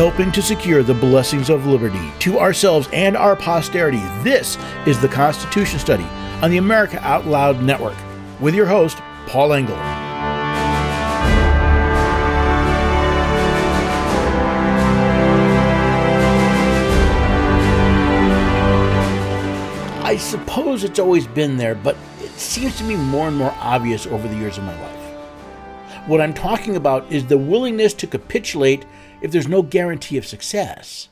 helping to secure the blessings of liberty to ourselves and our posterity. This is the Constitution Study on the America Out Loud Network with your host, Paul Engel. I suppose it's always been there, but it seems to me more and more obvious over the years of my life. What I'm talking about is the willingness to capitulate if there's no guarantee of success.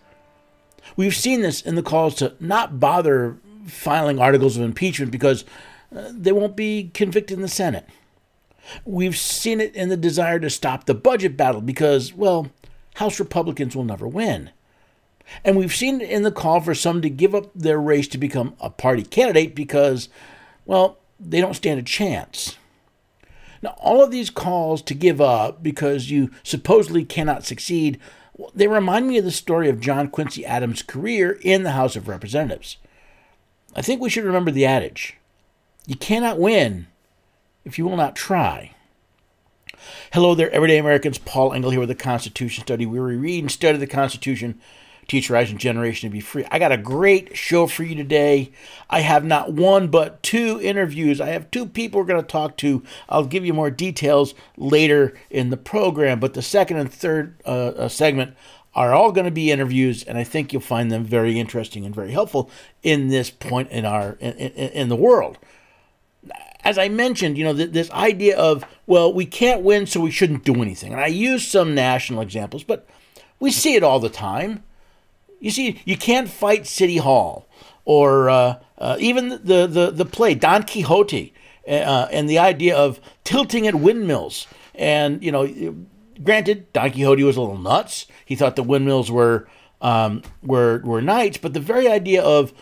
We've seen this in the calls to not bother filing articles of impeachment because uh, they won't be convicted in the Senate. We've seen it in the desire to stop the budget battle because, well, House Republicans will never win. And we've seen it in the call for some to give up their race to become a party candidate because, well, they don't stand a chance. Now, all of these calls to give up because you supposedly cannot succeed, they remind me of the story of John Quincy Adams' career in the House of Representatives. I think we should remember the adage you cannot win if you will not try. Hello there, everyday Americans. Paul Engel here with the Constitution Study, where we read and study the Constitution Teach Rising Generation to be free. I got a great show for you today. I have not one but two interviews. I have two people we're going to talk to. I'll give you more details later in the program, but the second and third uh, uh, segment are all going to be interviews, and I think you'll find them very interesting and very helpful in this point in our in, in, in the world. As I mentioned, you know, th- this idea of well, we can't win, so we shouldn't do anything, and I use some national examples, but we see it all the time. You see, you can't fight City Hall or uh, uh, even the, the, the play Don Quixote uh, and the idea of tilting at windmills. And, you know, granted, Don Quixote was a little nuts. He thought the windmills were, um, were, were knights, but the very idea of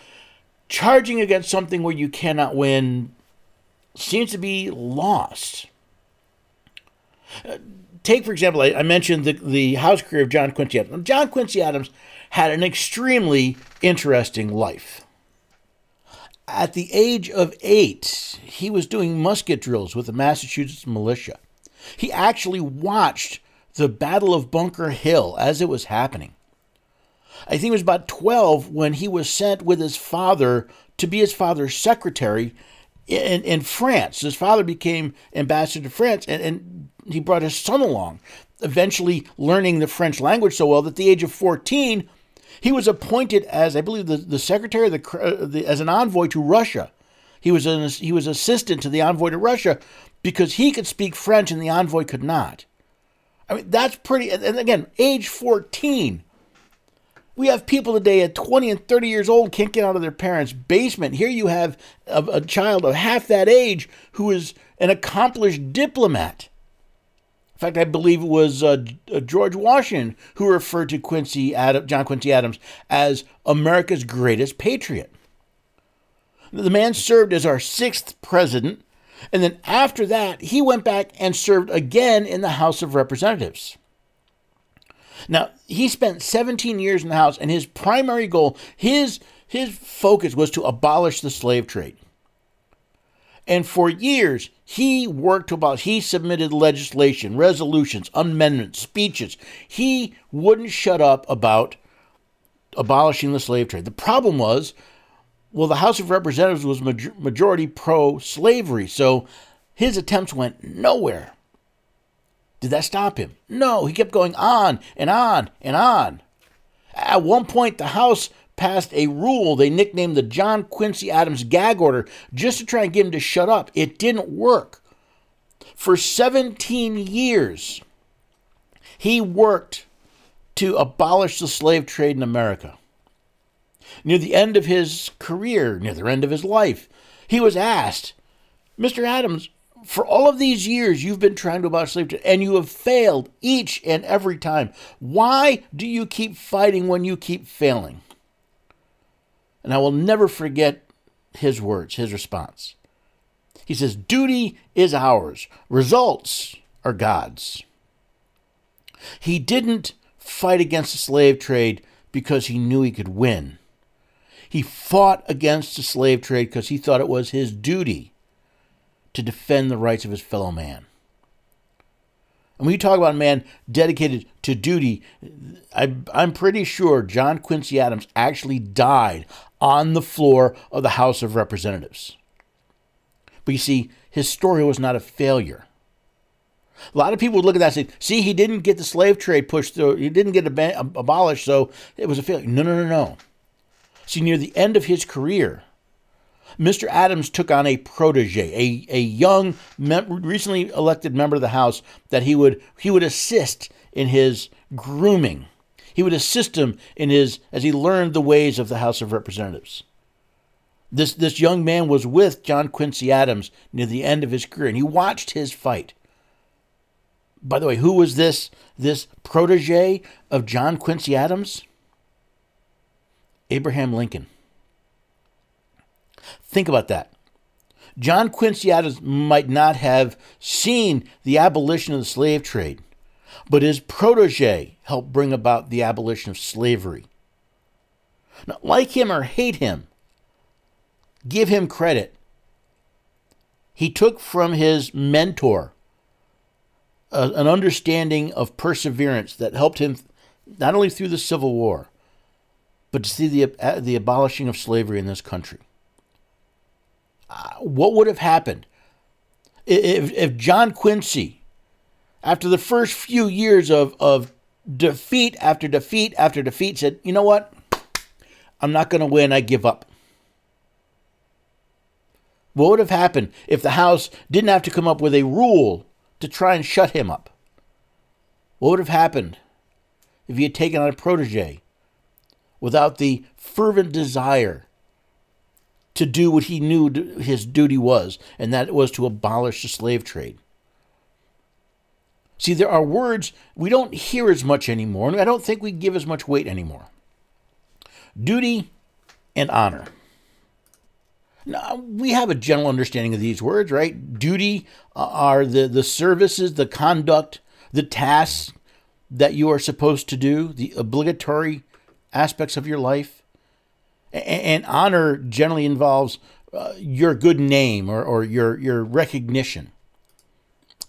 charging against something where you cannot win seems to be lost. Uh, take, for example, I, I mentioned the, the house career of John Quincy Adams. John Quincy Adams had an extremely interesting life. At the age of eight, he was doing musket drills with the Massachusetts militia. He actually watched the Battle of Bunker Hill as it was happening. I think it was about 12 when he was sent with his father to be his father's secretary in, in France. His father became ambassador to France and, and he brought his son along, eventually learning the French language so well that at the age of 14, he was appointed as, I believe, the, the secretary, the, uh, the, as an envoy to Russia. He was an, he was assistant to the envoy to Russia because he could speak French and the envoy could not. I mean, that's pretty. And again, age 14. We have people today at 20 and 30 years old can't get out of their parents' basement. Here you have a, a child of half that age who is an accomplished diplomat. In fact, I believe it was uh, uh, George Washington who referred to Quincy Adam, John Quincy Adams as America's greatest patriot. The man served as our sixth president, and then after that, he went back and served again in the House of Representatives. Now, he spent 17 years in the House, and his primary goal, his, his focus was to abolish the slave trade. And for years, he worked about, he submitted legislation, resolutions, amendments, speeches. He wouldn't shut up about abolishing the slave trade. The problem was, well, the House of Representatives was majority pro slavery, so his attempts went nowhere. Did that stop him? No, he kept going on and on and on. At one point, the House passed a rule they nicknamed the John Quincy Adams gag order just to try and get him to shut up. It didn't work. For 17 years, he worked to abolish the slave trade in America. Near the end of his career, near the end of his life, he was asked, Mr. Adams, for all of these years you've been trying to abolish slave trade and you have failed each and every time. Why do you keep fighting when you keep failing? And I will never forget his words, his response. He says, Duty is ours, results are God's. He didn't fight against the slave trade because he knew he could win. He fought against the slave trade because he thought it was his duty to defend the rights of his fellow man. And when you talk about a man dedicated to duty, I, I'm pretty sure John Quincy Adams actually died on the floor of the House of Representatives. But you see, his story was not a failure. A lot of people would look at that and say, see, he didn't get the slave trade pushed through, he didn't get ab- abolished, so it was a failure. No, no, no, no. See, near the end of his career, Mr. Adams took on a protege, a, a young, mem- recently elected member of the House that he would he would assist in his grooming. He would assist him in his as he learned the ways of the House of Representatives. This this young man was with John Quincy Adams near the end of his career, and he watched his fight. By the way, who was this this protege of John Quincy Adams? Abraham Lincoln. Think about that. John Quincy Adams might not have seen the abolition of the slave trade, but his protege helped bring about the abolition of slavery. Now, like him or hate him, give him credit. He took from his mentor a, an understanding of perseverance that helped him not only through the Civil War, but to see the, uh, the abolishing of slavery in this country. Uh, what would have happened if, if John Quincy, after the first few years of, of defeat after defeat after defeat, said, you know what? I'm not going to win. I give up. What would have happened if the House didn't have to come up with a rule to try and shut him up? What would have happened if he had taken on a protege without the fervent desire to do what he knew his duty was, and that was to abolish the slave trade. See, there are words we don't hear as much anymore, and I don't think we give as much weight anymore duty and honor. Now, we have a general understanding of these words, right? Duty are the, the services, the conduct, the tasks that you are supposed to do, the obligatory aspects of your life. And honor generally involves uh, your good name or, or your, your recognition.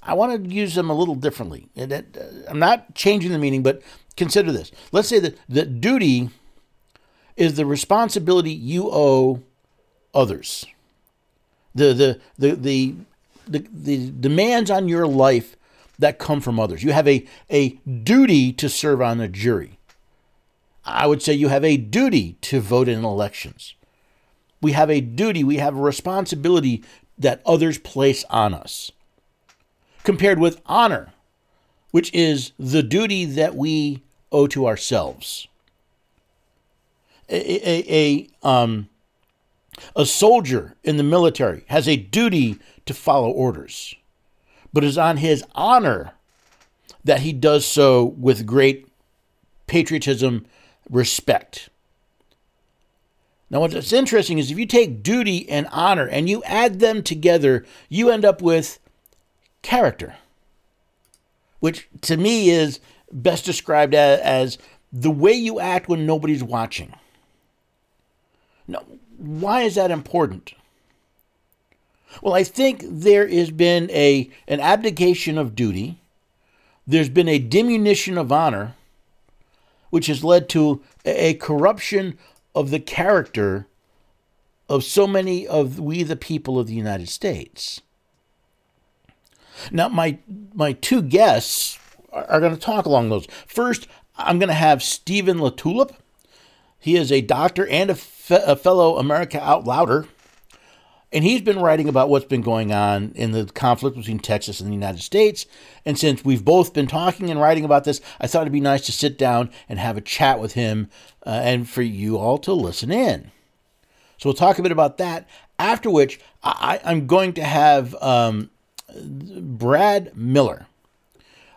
I want to use them a little differently. Uh, I'm not changing the meaning, but consider this. Let's say that, that duty is the responsibility you owe others. The, the, the, the, the, the demands on your life that come from others. You have a, a duty to serve on a jury. I would say you have a duty to vote in elections. We have a duty, we have a responsibility that others place on us. Compared with honor, which is the duty that we owe to ourselves. A, a, a, um, a soldier in the military has a duty to follow orders, but it is on his honor that he does so with great patriotism respect. Now, what's interesting is if you take duty and honor and you add them together, you end up with character, which to me is best described as, as the way you act when nobody's watching. Now, why is that important? Well, I think there has been a, an abdication of duty, there's been a diminution of honor, which has led to a corruption of the character of so many of we the people of the United States. Now, my my two guests are going to talk along those. First, I'm going to have Stephen LaTulippe. He is a doctor and a, fe- a fellow America Out Louder. And he's been writing about what's been going on in the conflict between Texas and the United States. And since we've both been talking and writing about this, I thought it'd be nice to sit down and have a chat with him uh, and for you all to listen in. So we'll talk a bit about that. After which, I, am going to have um, Brad Miller.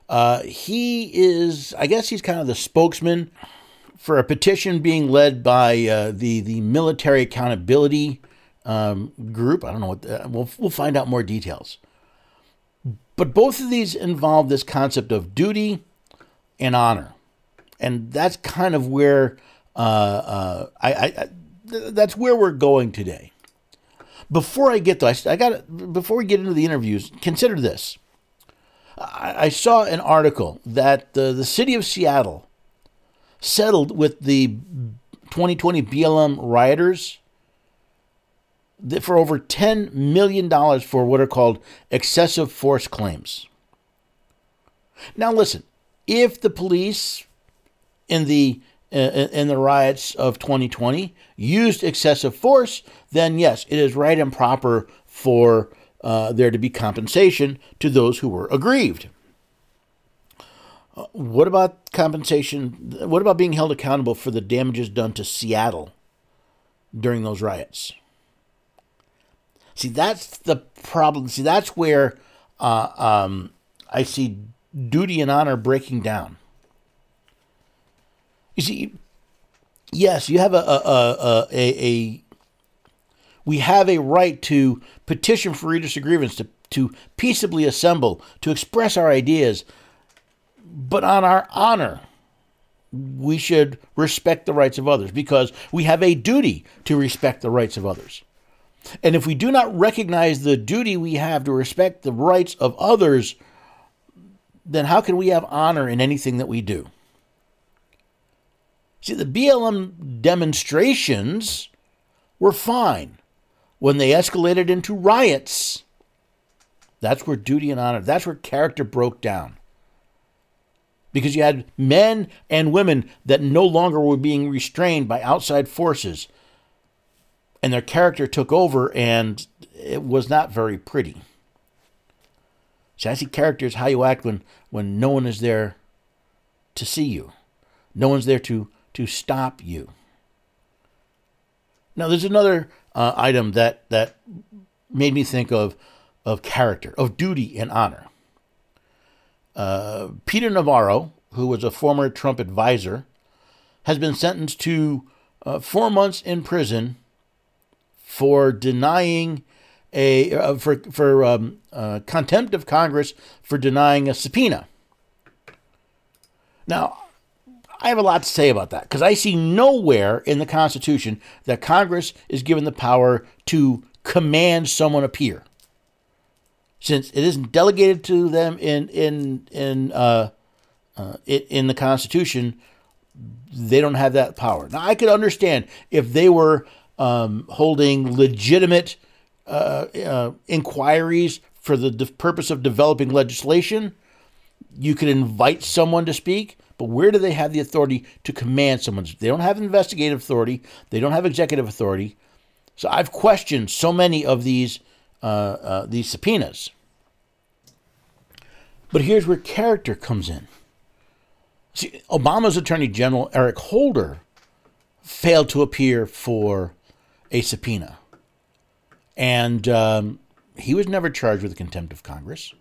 Uh, he is, I guess, he's kind of the spokesman for a petition being led by uh, the the Military Accountability um, group. I don't know what, the, we'll, we'll find out more details. But both of these involve this concept of duty and honor. And that's kind of where uh, uh, I, I, that's where we're going today. Before I get to, I, I got before we get into the interviews, consider this. I, I saw an article that the, the city of Seattle settled with the 2020 BLM rioters for over $10 million for what are called excessive force claims. Now, listen, if the police in the uh, in the riots of 2020 used excessive force, then yes, it is right and proper for uh, there to be compensation to those who were aggrieved. Uh, what about compensation? What about being held accountable for the damages done to Seattle during those riots? See, that's the problem. See, that's where uh, um, I see duty and honor breaking down. You see, yes, you have a, a, a, a, we have a right to petition for redress grievance, to, to peaceably assemble, to express our ideas, but on our honor, we should respect the rights of others because we have a duty to respect the rights of others. And if we do not recognize the duty we have to respect the rights of others, then how can we have honor in anything that we do? See, the BLM demonstrations were fine. When they escalated into riots, that's where duty and honor, that's where character broke down. Because you had men and women that no longer were being restrained by outside forces, and their character took over, and it was not very pretty. See, I see character is how you act when, when no one is there to see you. No one's there to to stop you. Now, there's another uh, item that, that made me think of, of character, of duty and honor. Uh, Peter Navarro, who was a former Trump advisor, has been sentenced to uh, four months in prison for denying a uh, for for um, uh, contempt of Congress for denying a subpoena. Now, I have a lot to say about that because I see nowhere in the Constitution that Congress is given the power to command someone appear. Since it isn't delegated to them in in in uh, uh, in the Constitution, they don't have that power. Now, I could understand if they were um, holding legitimate uh, uh inquiries for the de- purpose of developing legislation. You could invite someone to speak but where do they have the authority to command someone? They don't have investigative authority. They don't have executive authority. So I've questioned so many of these uh, uh, these subpoenas. But here's where character comes in. See, Obama's Attorney General Eric Holder failed to appear for a subpoena, and um, he was never charged with contempt of Congress.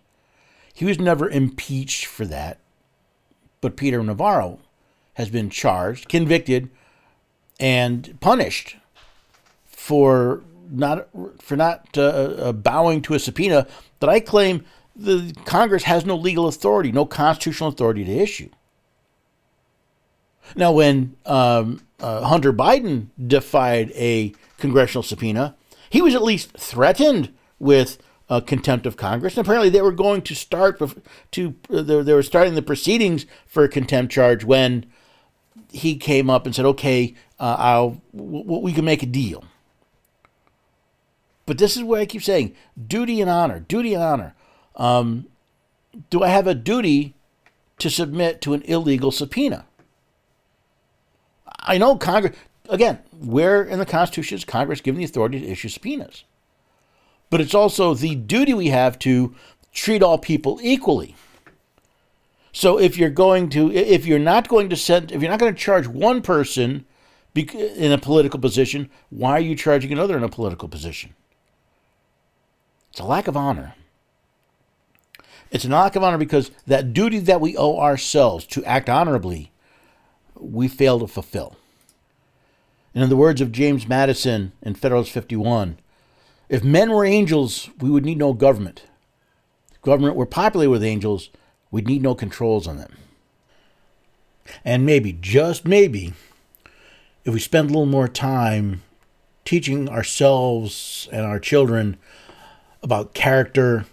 He was never impeached for that. But Peter Navarro has been charged, convicted, and punished for not for not uh, uh, bowing to a subpoena that I claim the Congress has no legal authority, no constitutional authority to issue. Now, when um, uh, Hunter Biden defied a congressional subpoena, he was at least threatened with uh, contempt of Congress. And apparently, they were going to start to uh, they were starting the proceedings for a contempt charge when he came up and said, "Okay, uh, I'll we can make a deal." But this is where I keep saying duty and honor, duty and honor. Um, do I have a duty to submit to an illegal subpoena? I know Congress, again, where in the Constitution is Congress given the authority to issue subpoenas? But it's also the duty we have to treat all people equally. So if you're going to, if you're not going to send, if you're not going to charge one person in a political position, why are you charging another in a political position? It's a lack of honor. It's a lack of honor because that duty that we owe ourselves to act honorably, we fail to fulfill. And in the words of James Madison in Federalist 51, if men were angels, we would need no government. If government were populated with angels, we'd need no controls on them. And maybe, just maybe, if we spend a little more time teaching ourselves and our children about character,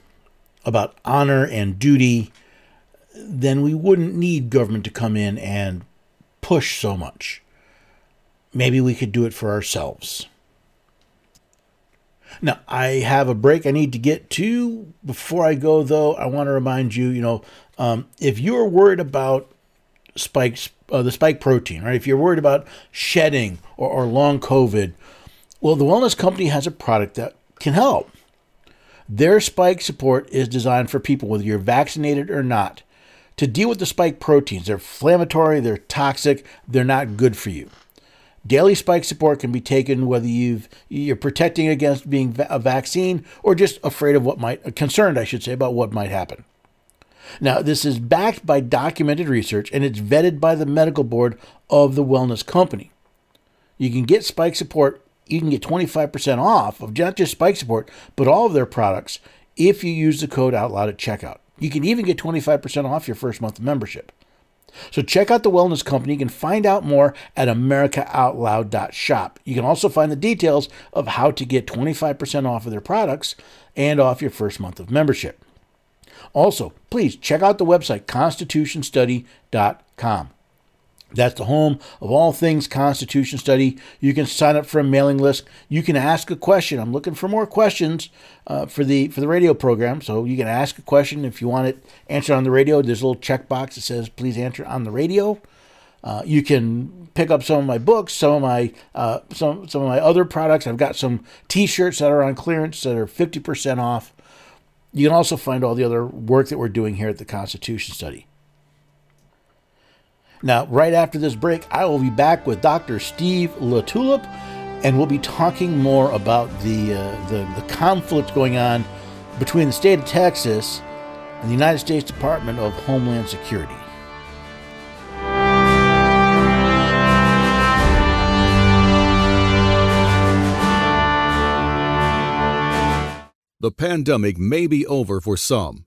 about honor and duty, then we wouldn't need government to come in and push so much. Maybe we could do it for ourselves. Now, I have a break I need to get to. Before I go, though, I want to remind you you know, um, if you're worried about spikes, uh, the spike protein, right? If you're worried about shedding or, or long COVID, well, the Wellness Company has a product that can help. Their spike support is designed for people, whether you're vaccinated or not, to deal with the spike proteins. They're inflammatory, they're toxic, they're not good for you. Daily spike support can be taken whether you've you're protecting against being a vaccine or just afraid of what might concerned, I should say, about what might happen. Now, this is backed by documented research and it's vetted by the medical board of the wellness company. You can get spike support, you can get 25% off of not just spike support, but all of their products if you use the code OUTLOUD at checkout. You can even get 25% off your first month of membership. So check out the Wellness Company. You can find out more at americaoutloud.shop. You can also find the details of how to get 25% off of their products and off your first month of membership. Also, please check out the website constitutionstudy.com. That's the home of all things Constitution Study. You can sign up for a mailing list. You can ask a question. I'm looking for more questions uh, for the for the radio program, so you can ask a question if you want it answered on the radio. There's a little checkbox that says "Please answer on the radio." Uh, you can pick up some of my books, some of my uh, some some of my other products. I've got some T-shirts that are on clearance that are 50% off. You can also find all the other work that we're doing here at the Constitution Study. Now, right after this break, I will be back with Dr. Steve LaTulippe, and we'll be talking more about the, uh, the, the conflict going on between the state of Texas and the United States Department of Homeland Security. The pandemic may be over for some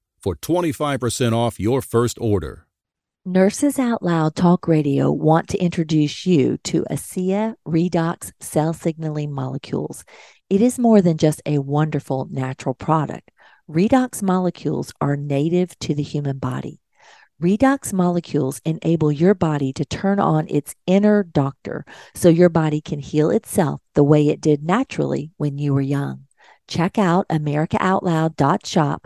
for 25% off your first order. Nurses Out Loud Talk Radio want to introduce you to ASEA Redox cell signaling molecules. It is more than just a wonderful natural product. Redox molecules are native to the human body. Redox molecules enable your body to turn on its inner doctor so your body can heal itself the way it did naturally when you were young. Check out AmericaOutloud.shop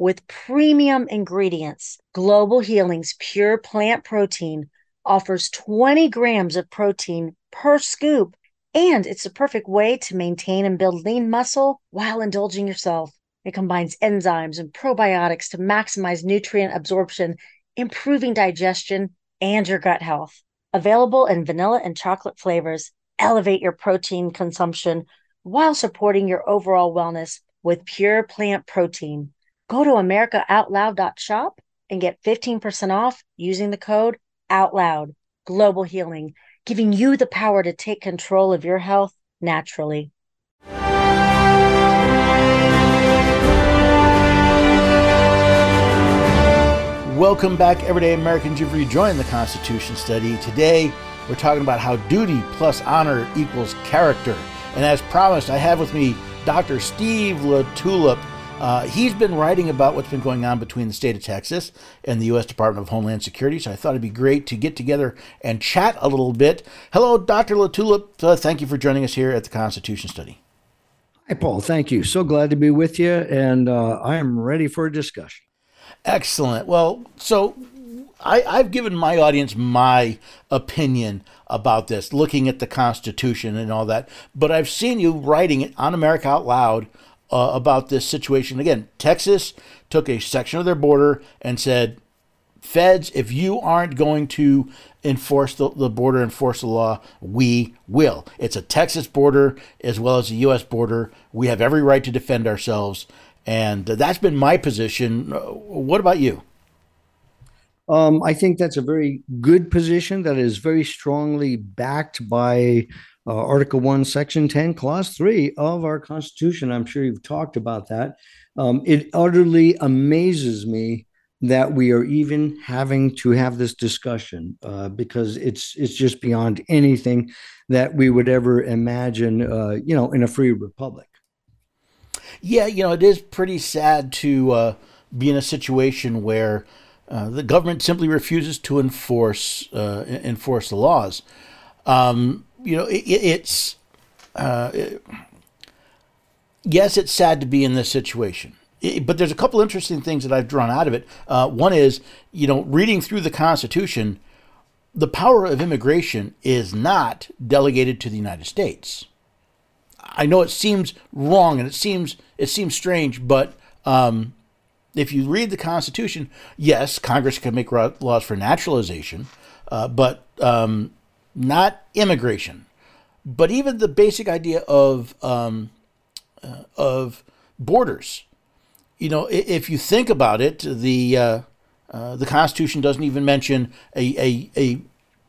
with premium ingredients. Global Healing's pure plant protein offers 20 grams of protein per scoop, and it's the perfect way to maintain and build lean muscle while indulging yourself. It combines enzymes and probiotics to maximize nutrient absorption, improving digestion and your gut health. Available in vanilla and chocolate flavors, elevate your protein consumption while supporting your overall wellness with pure plant protein. Go to AmericaOutloud.shop and get 15% off using the code OUTLOUD. Global Healing, giving you the power to take control of your health naturally. Welcome back, everyday Americans. You've rejoined the Constitution Study. Today, We're talking about how duty plus honor equals character. And as promised, I have with me Dr. Steve LaTulippe. Uh, he's been writing about what's been going on between the state of Texas and the U.S. Department of Homeland Security, so I thought it'd be great to get together and chat a little bit. Hello, Dr. LaTulippe. Uh, thank you for joining us here at the Constitution Study. Hi, Paul. Thank you. So glad to be with you, and uh, I am ready for a discussion. Excellent. Well, so I, I've given my audience my opinion about this, looking at the Constitution and all that, but I've seen you writing it on America Out Loud uh, about this situation. Again, Texas took a section of their border and said, Feds, if you aren't going to enforce the, the border, enforce the law, we will. It's a Texas border as well as a U.S. border. We have every right to defend ourselves. And that's been my position. Uh, what about you? Um, I think that's a very good position that is very strongly backed by uh, Article 1, Section 10, Clause 3 of our Constitution. I'm sure you've talked about that. Um, it utterly amazes me that we are even having to have this discussion uh, because it's it's just beyond anything that we would ever imagine, uh, you know, in a free republic. Yeah, you know, it is pretty sad to uh, be in a situation where uh, the government simply refuses to enforce uh, enforce the laws. Um, you know, it, it's uh, it, yes, it's sad to be in this situation. It, but there's a couple interesting things that I've drawn out of it. Uh, one is, you know, reading through the Constitution, the power of immigration is not delegated to the United States. I know it seems wrong and it seems it seems strange, but um, if you read the Constitution, yes, Congress can make laws for naturalization, uh, but um, not immigration. But even the basic idea of um, uh, of borders, you know, if you think about it, the uh, uh, the Constitution doesn't even mention a, a, a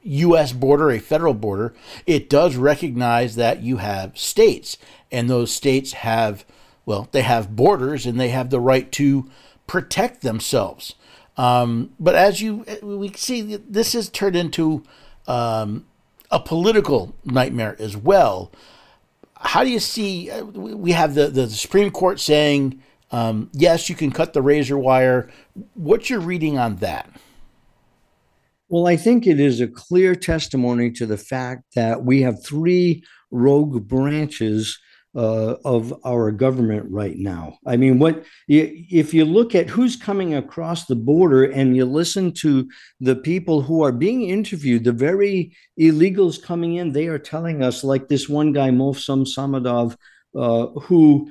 U.S. border, a federal border. It does recognize that you have states, and those states have, well, they have borders, and they have the right to protect themselves. Um, but as you we see, this has turned into um, a political nightmare as well. How do you see? We have the, the Supreme Court saying, um, yes, you can cut the razor wire. What's your reading on that? Well, I think it is a clear testimony to the fact that we have three rogue branches uh, of our government right now. I mean, what if you look at who's coming across the border and you listen to the people who are being interviewed, the very illegals coming in, they are telling us, like this one guy, Movsum Samadov, uh, who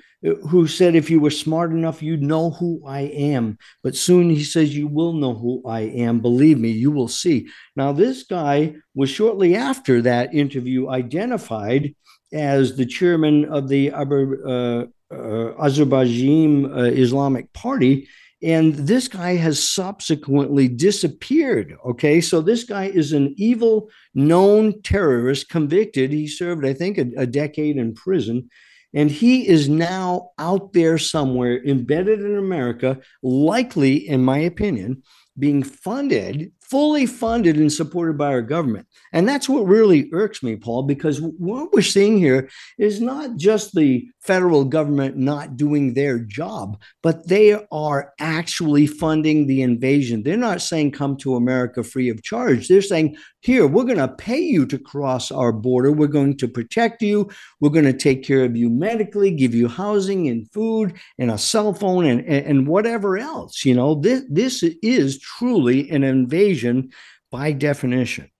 who said, "If you were smart enough, you'd know who I am." But soon he says, "You will know who I am. Believe me, you will see." Now, this guy was shortly after that interview identified as the chairman of the uh, uh, Azerbaijan uh, Islamic Party. And this guy has subsequently disappeared. Okay. So this guy is an evil, known terrorist, convicted. He served, I think, a, a decade in prison. And he is now out there somewhere, embedded in America, likely, in my opinion, being funded fully funded and supported by our government. And that's what really irks me, Paul, because what we're seeing here is not just the federal government not doing their job, but they are actually funding the invasion. They're not saying come to America free of charge. They're saying, here, we're going to pay you to cross our border. We're going to protect you. We're going to take care of you medically, give you housing and food and a cell phone and, and, and whatever else. You know, this, this is truly an invasion equation by definition.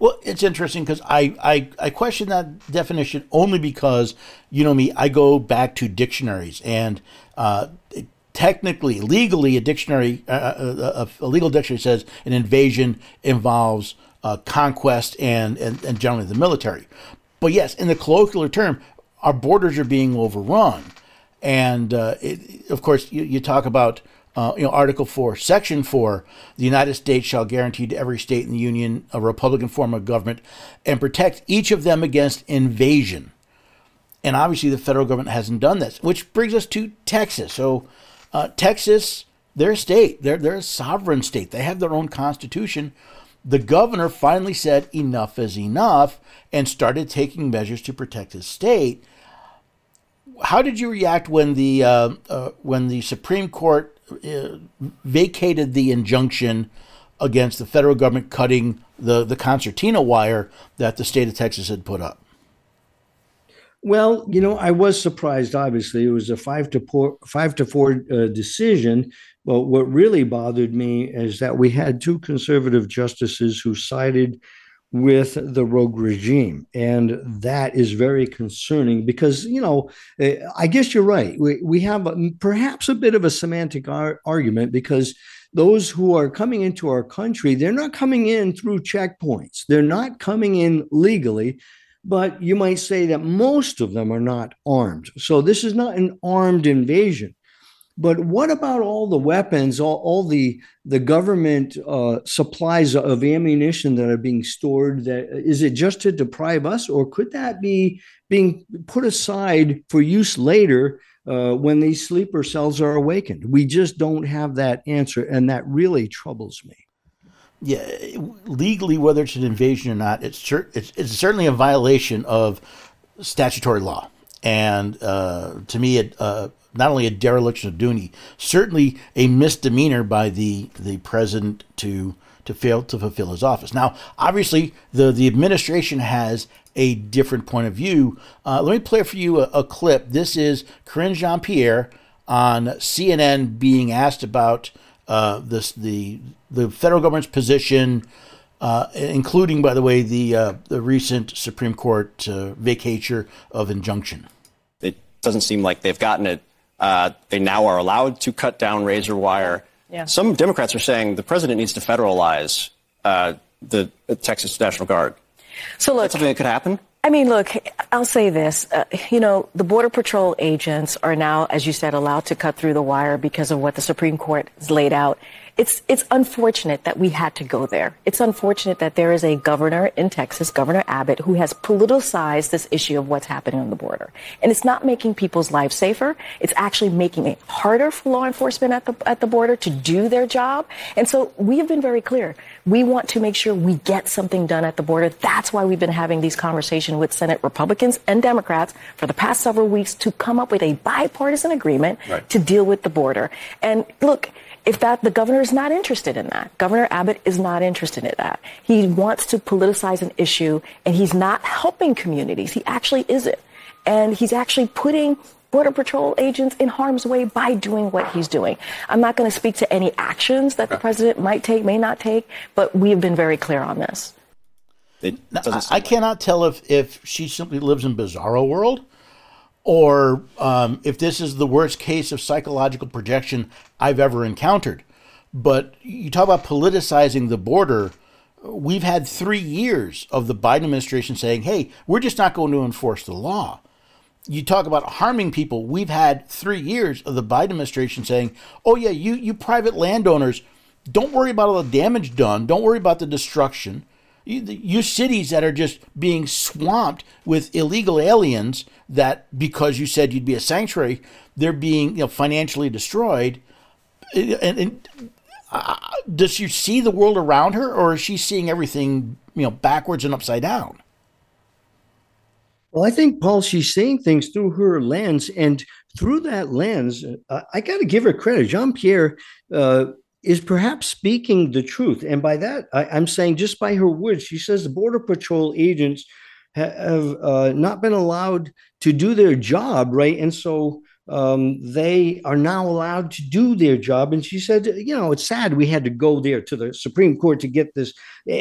Well, it's interesting because I, I, I question that definition only because, you know me, I go back to dictionaries and uh, technically, legally, a dictionary, uh, uh a, a, legal dictionary says an invasion involves uh, conquest and, and, and generally the military. But yes, in the colloquial term, our borders are being overrun. And uh, it, of course, you, you talk about uh, you know, Article 4, Section 4, the United States shall guarantee to every state in the Union a Republican form of government and protect each of them against invasion. And obviously, the federal government hasn't done this, which brings us to Texas. So, uh, Texas, their state, they're, they're a sovereign state. They have their own constitution. the governor finally said enough is enough and started taking measures to protect his state. How did you react when the uh, uh, when the Supreme Court vacated the injunction against the federal government cutting the the concertina wire that the state of Texas had put up? Well, you know, I was surprised. Obviously, it was a five to four, five to four uh, decision. But what really bothered me is that we had two conservative justices who sided with the rogue regime, and that is very concerning because you know, eh, I guess you're right. We we have perhaps a bit of a semantic ar- argument because those who are coming into our country, they're not coming in through checkpoints. They're not coming in legally but you might say that most of them are not armed. So this is not an armed invasion. But what about all the weapons, all, all the the government uh, supplies of ammunition that are being stored? That is it just to deprive us, or could that be being put aside for use later uh, when these sleeper cells are awakened? We just don't have that answer, and that really troubles me yeah, legally, whether it's an invasion or not, it's, it's, it's certainly a violation of statutory law. And uh, to me, it, uh, not only a dereliction of duty, certainly a misdemeanor by the, the president to to fail to fulfill his office. Now, obviously, the, the administration has a different point of view. Uh, let me play for you a, a clip. This is Karine Jean-Pierre on CNN being asked about uh, this the the federal government's position, uh, including, by the way, the uh, the recent Supreme Court uh, vacature of injunction. It doesn't seem like they've gotten it. Uh, they now are allowed to cut down razor wire. Yeah. Some Democrats are saying the president needs to federalize uh, the Texas National Guard. So look, That's something that could happen. I mean, look, I'll say this. Uh, you know, the Border Patrol agents are now, as you said, allowed to cut through the wire because of what the Supreme Court has laid out it's it's unfortunate that we had to go there. It's unfortunate that there is a governor in Texas, Governor Abbott, who has politicized this issue of what's happening on the border. And it's not making people's lives safer. It's actually making it harder for law enforcement at the at the border to do their job. And so we have been very clear. We want to make sure we get something done at the border. That's why we've been having these conversations with Senate Republicans and Democrats for the past several weeks to come up with a bipartisan agreement right. to deal with the border. And look, if that the governor is not interested in that. Governor abbott is not interested in that. He wants to politicize an issue and he's not helping communities. He actually isn't. And he's actually putting border patrol agents in harm's way by doing what he's doing. I'm not going to speak to any actions that the president might take may not take but we have been very clear on this. Now, I, I cannot tell if, if she simply lives in bizarro world or um, if this is the worst case of psychological projection I've ever encountered. But you talk about politicizing the border. We've had three years of the Biden administration saying, hey, we're just not going to enforce the law. You talk about harming people. We've had three years of the Biden administration saying, oh, yeah, you, you private landowners, don't worry about all the damage done. Don't worry about the destruction you, cities that are just being swamped with illegal aliens that because you said you'd be a sanctuary, they're being you know financially destroyed. And, and uh, does she see the world around her, or is she seeing everything you know backwards and upside down? Well, I think Paul, she's seeing things through her lens, and through that lens, uh, I got to give her credit. Jean-Pierre uh, is perhaps speaking the truth. And by that, I, am saying just by her words, she says the Border Patrol agents have uh, not been allowed to do their job, right? And so um, they are now allowed to do their job. And she said, you know, it's sad we had to go there to the Supreme Court to get this.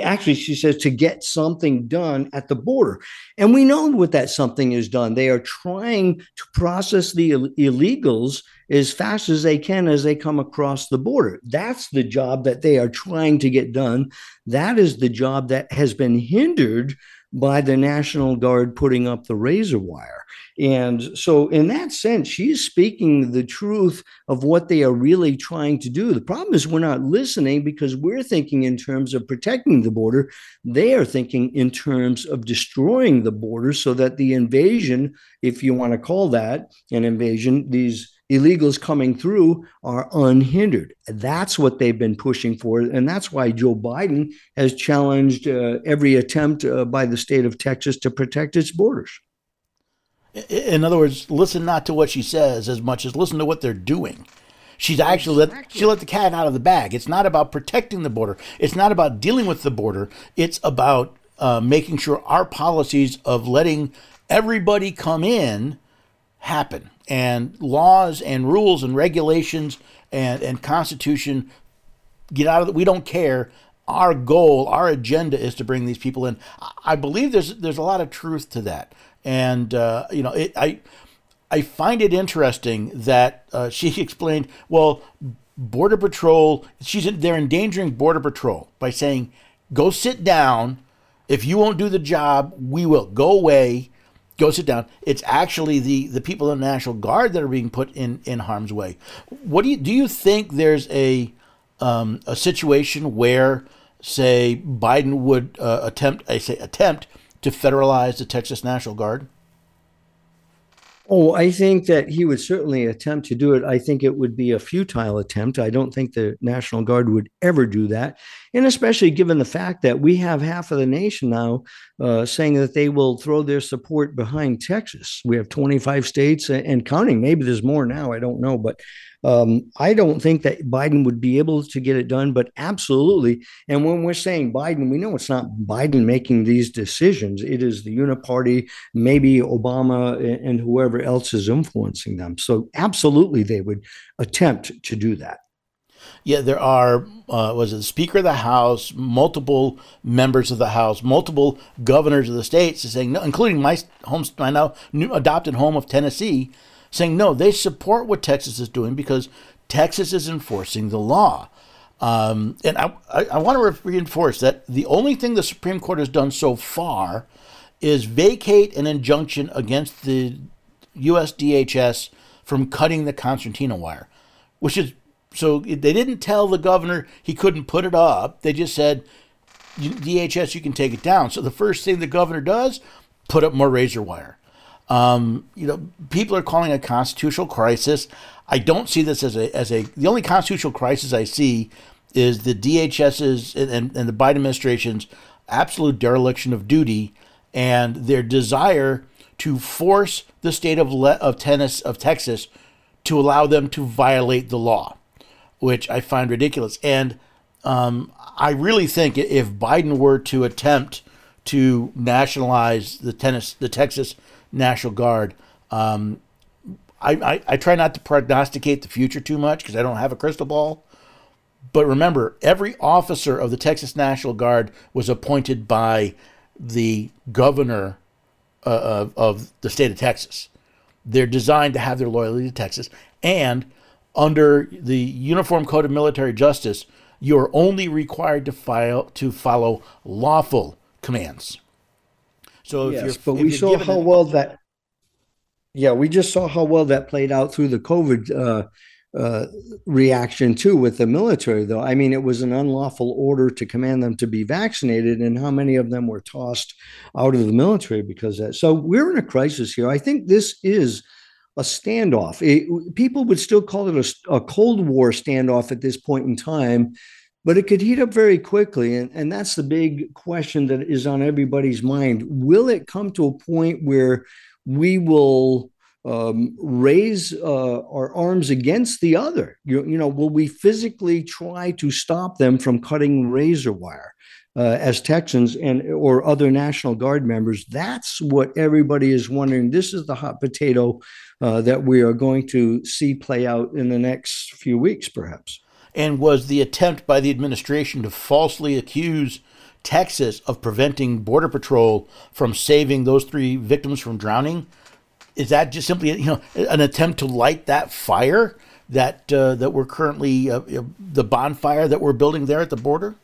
Actually, she says to get something done at the border. And we know what that something is done. They are trying to process the Ill- illegals as fast as they can as they come across the border. That's the job that they are trying to get done. That is the job that has been hindered by the National Guard putting up the razor wire. And so, in that sense, she's speaking the truth of what they are really trying to do. The problem is, we're not listening because we're thinking in terms of protecting the border. They are thinking in terms of destroying the border so that the invasion, if you want to call that an invasion, these illegals coming through are unhindered. That's what they've been pushing for. And that's why Joe Biden has challenged uh, every attempt uh, by the state of Texas to protect its borders. In other words, listen not to what she says as much as listen to what they're doing. She's actually let she let the cat out of the bag. It's not about protecting the border. It's not about dealing with the border. It's about uh, making sure our policies of letting everybody come in happen and laws and rules and regulations and, and constitution get out of it. We don't care. Our goal, our agenda is to bring these people in. I believe there's there's a lot of truth to that, and uh, you know, it, I I find it interesting that uh, she explained, well, Border Patrol, she's they're endangering Border Patrol by saying, go sit down. If you won't do the job, we will go away go sit down. It's actually the the people in the National Guard that are being put in in harm's way. What do you do? You think there's a um, a situation where, say, Biden would uh, attempt, I say, attempt to federalize the Texas National Guard? Oh, I think that he would certainly attempt to do it. I think it would be a futile attempt. I don't think the National Guard would ever do that. And especially given the fact that we have half of the nation now uh, saying that they will throw their support behind Texas. We have 25 states and counting. Maybe there's more now. I don't know. But um, I don't think that Biden would be able to get it done, but absolutely. And when we're saying Biden, we know it's not Biden making these decisions. It is the uniparty, maybe Obama and whoever else is influencing them. So absolutely, they would attempt to do that. Yeah, there are, uh, was it the Speaker of the House, multiple members of the House, multiple governors of the states saying no, including my home, my now new adopted home of Tennessee, saying no, they support what Texas is doing because Texas is enforcing the law. Um, and I, I, I want to reinforce that the only thing the Supreme Court has done so far is vacate an injunction against the U.S. DHS from cutting the concertina wire, which is so they didn't tell the governor he couldn't put it up. They just said, DHS, you can take it down. So the first thing the governor does, put up more razor wire. Um, you know, people are calling a constitutional crisis. I don't see this as a as a the only constitutional crisis I see is the DHS's and, and the Biden administration's absolute dereliction of duty and their desire to force the state of Le- of Tennessee of Texas to allow them to violate the law, which I find ridiculous. And um, I really think if Biden were to attempt to nationalize the tennis the Texas National Guard. Um, I, I, I try not to prognosticate the future too much because I don't have a crystal ball. But remember, every officer of the Texas National Guard was appointed by the governor uh, of, of the state of Texas. They're designed to have their loyalty to Texas. And under the Uniform Code of Military Justice, you're only required to file to follow lawful commands. So if yes, you're, but if we saw how well that. Yeah, we just saw how well that played out through the COVID uh, uh, reaction too with the military. Though I mean, it was an unlawful order to command them to be vaccinated, and how many of them were tossed out of the military because of that. So we're in a crisis here. I think this is a standoff. It, people would still call it a, a Cold War standoff at this point in time but it could heat up very quickly. And, and that's the big question that is on everybody's mind. Will it come to a point where we will um, raise uh, our arms against the other? You, you know, will we physically try to stop them from cutting razor wire? Uh, as Texans and or other National Guard members, that's what everybody is wondering. This is the hot potato uh, that we are going to see play out in the next few weeks, perhaps and was the attempt by the administration to falsely accuse Texas of preventing Border Patrol from saving those three victims from drowning. Is that just simply you know an attempt to light that fire that uh, that we're currently uh, the bonfire that we're building there at the border?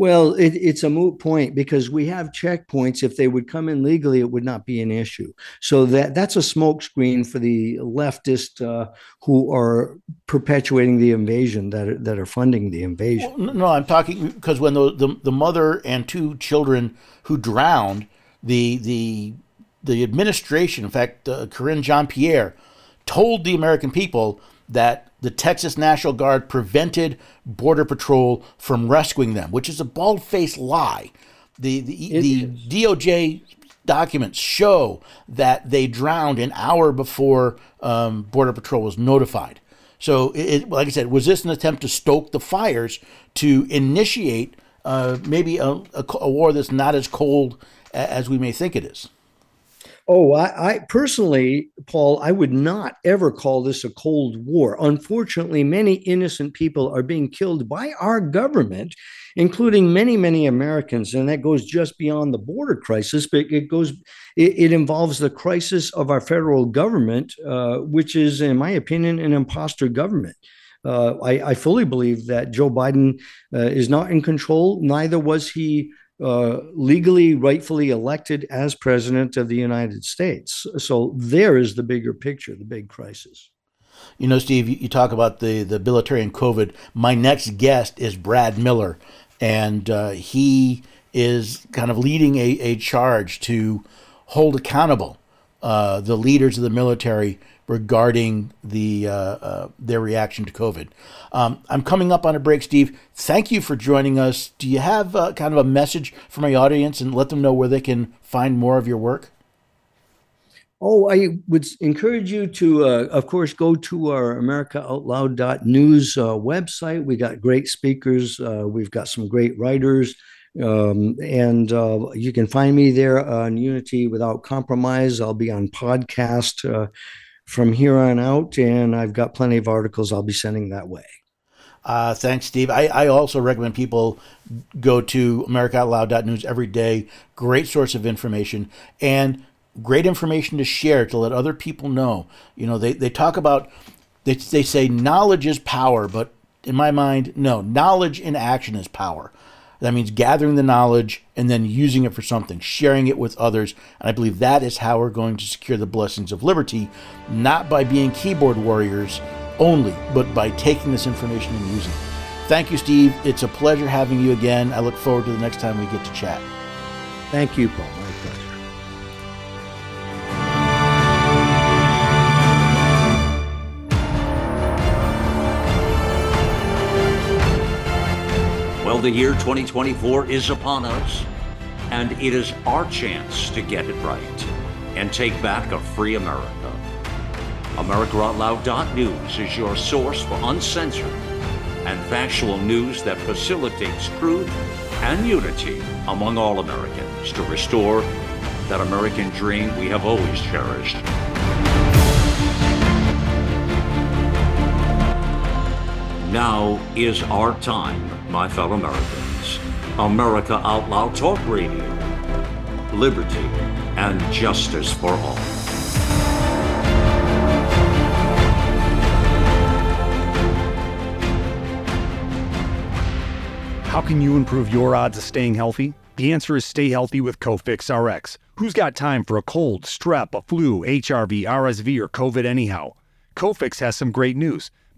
Well, it, it's a moot point because we have checkpoints. If they would come in legally, it would not be an issue. So that that's a smokescreen for the leftists uh, who are perpetuating the invasion that are, that are funding the invasion. Well, no, I'm talking because when the, the the mother and two children who drowned, the the the administration, in fact, uh, Karine Jean Pierre told the American people that the Texas National Guard prevented Border Patrol from rescuing them, which is a bald faced lie. The, the, the DOJ documents show that they drowned an hour before um, Border Patrol was notified. So, it, like I said, was this an attempt to stoke the fires to initiate uh, maybe a, a, a, war that's not as cold as we may think it is? Oh, I, I, personally, Paul, I would not ever call this a Cold War. Unfortunately, many innocent people are being killed by our government, including many, many Americans. And that goes just beyond the border crisis, but it goes, it, it involves the crisis of our federal government, uh, which is, in my opinion, an imposter government. Uh, I, I, fully believe that Joe Biden uh, is not in control. Neither was he uh, legally, rightfully elected as president of the United States. So there is the bigger picture, the big crisis. You know, Steve, you talk about the, the military and COVID. My next guest is Brad Miller, and uh, he is kind of leading a, a charge to hold accountable uh, the leaders of the military regarding the uh, uh, their reaction to COVID. Um, I'm coming up on a break, Steve. Thank you for joining us. Do you have uh, kind of a message for my audience and let them know where they can find more of your work? Oh, I would encourage you to, uh, of course, go to our AmericaOutloud.news uh, website. We got great speakers. Uh, we've got some great writers. Um, and uh, you can find me there on Unity Without Compromise. I'll be on podcast uh, from here on out, and I've got plenty of articles I'll be sending that way. Uh, thanks, Steve. I, I also recommend people go to AmericaOutloud.news every day. Great source of information and great information to share to let other people know. You know, they, they talk about, they, they say knowledge is power, but in my mind, no, knowledge in action is power. That means gathering the knowledge and then using it for something, sharing it with others. And I believe that is how we're going to secure the blessings of liberty, not by being keyboard warriors only, but by taking this information and using it. Thank you, Steve. It's a pleasure having you again. I look forward to the next time we get to chat. Thank you, Paul. Well, the year 2024 is upon us, and it is our chance to get it right and take back a free America. AmericaOutloud.news is your source for uncensored and factual news that facilitates truth and unity among all Americans to restore that American dream we have always cherished. Now is our time my fellow Americans. America Out Loud Talk Radio. Liberty and justice for all. How can you improve your odds of staying healthy? The answer is stay healthy with Cofix RX. Who's got time for a cold, strep, a flu, HRV, RSV, or COVID anyhow? Cofix has some great news.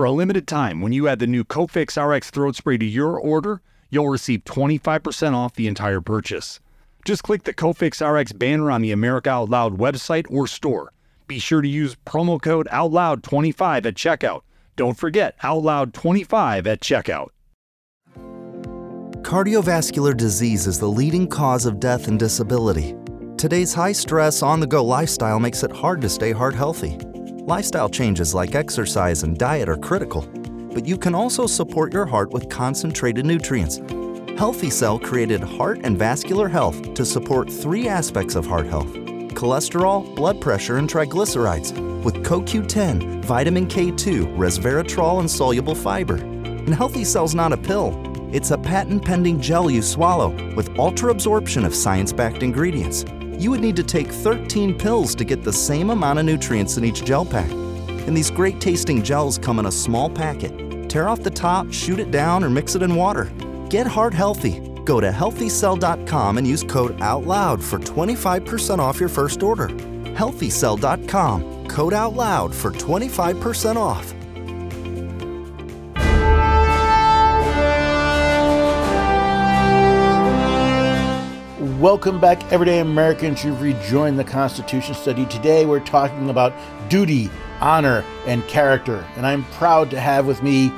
For a limited time, when you add the new Cofix RX throat spray to your order, you'll receive 25% off the entire purchase. Just click the Cofix RX banner on the America Out Loud website or store. Be sure to use promo code OUTLOUD25 at checkout. Don't forget OUTLOUD25 at checkout. Cardiovascular disease is the leading cause of death and disability. Today's high stress, on the go lifestyle makes it hard to stay heart healthy. Lifestyle changes like exercise and diet are critical, but you can also support your heart with concentrated nutrients. Healthy Cell created Heart and Vascular Health to support three aspects of heart health cholesterol, blood pressure, and triglycerides with CoQ10, vitamin K2, resveratrol, and soluble fiber. And Healthy Cell's not a pill, it's a patent pending gel you swallow with ultra absorption of science backed ingredients you would need to take 13 pills to get the same amount of nutrients in each gel pack. And these great tasting gels come in a small packet. Tear off the top, shoot it down, or mix it in water. Get heart healthy. Go to healthycell.com and use code OUTLOUD for 25% off your first order. Healthycell.com, code OUTLOUD for 25% off. Welcome back, everyday Americans. You've rejoined the Constitution study. Today we're talking about duty, honor, and character. And I'm proud to have with me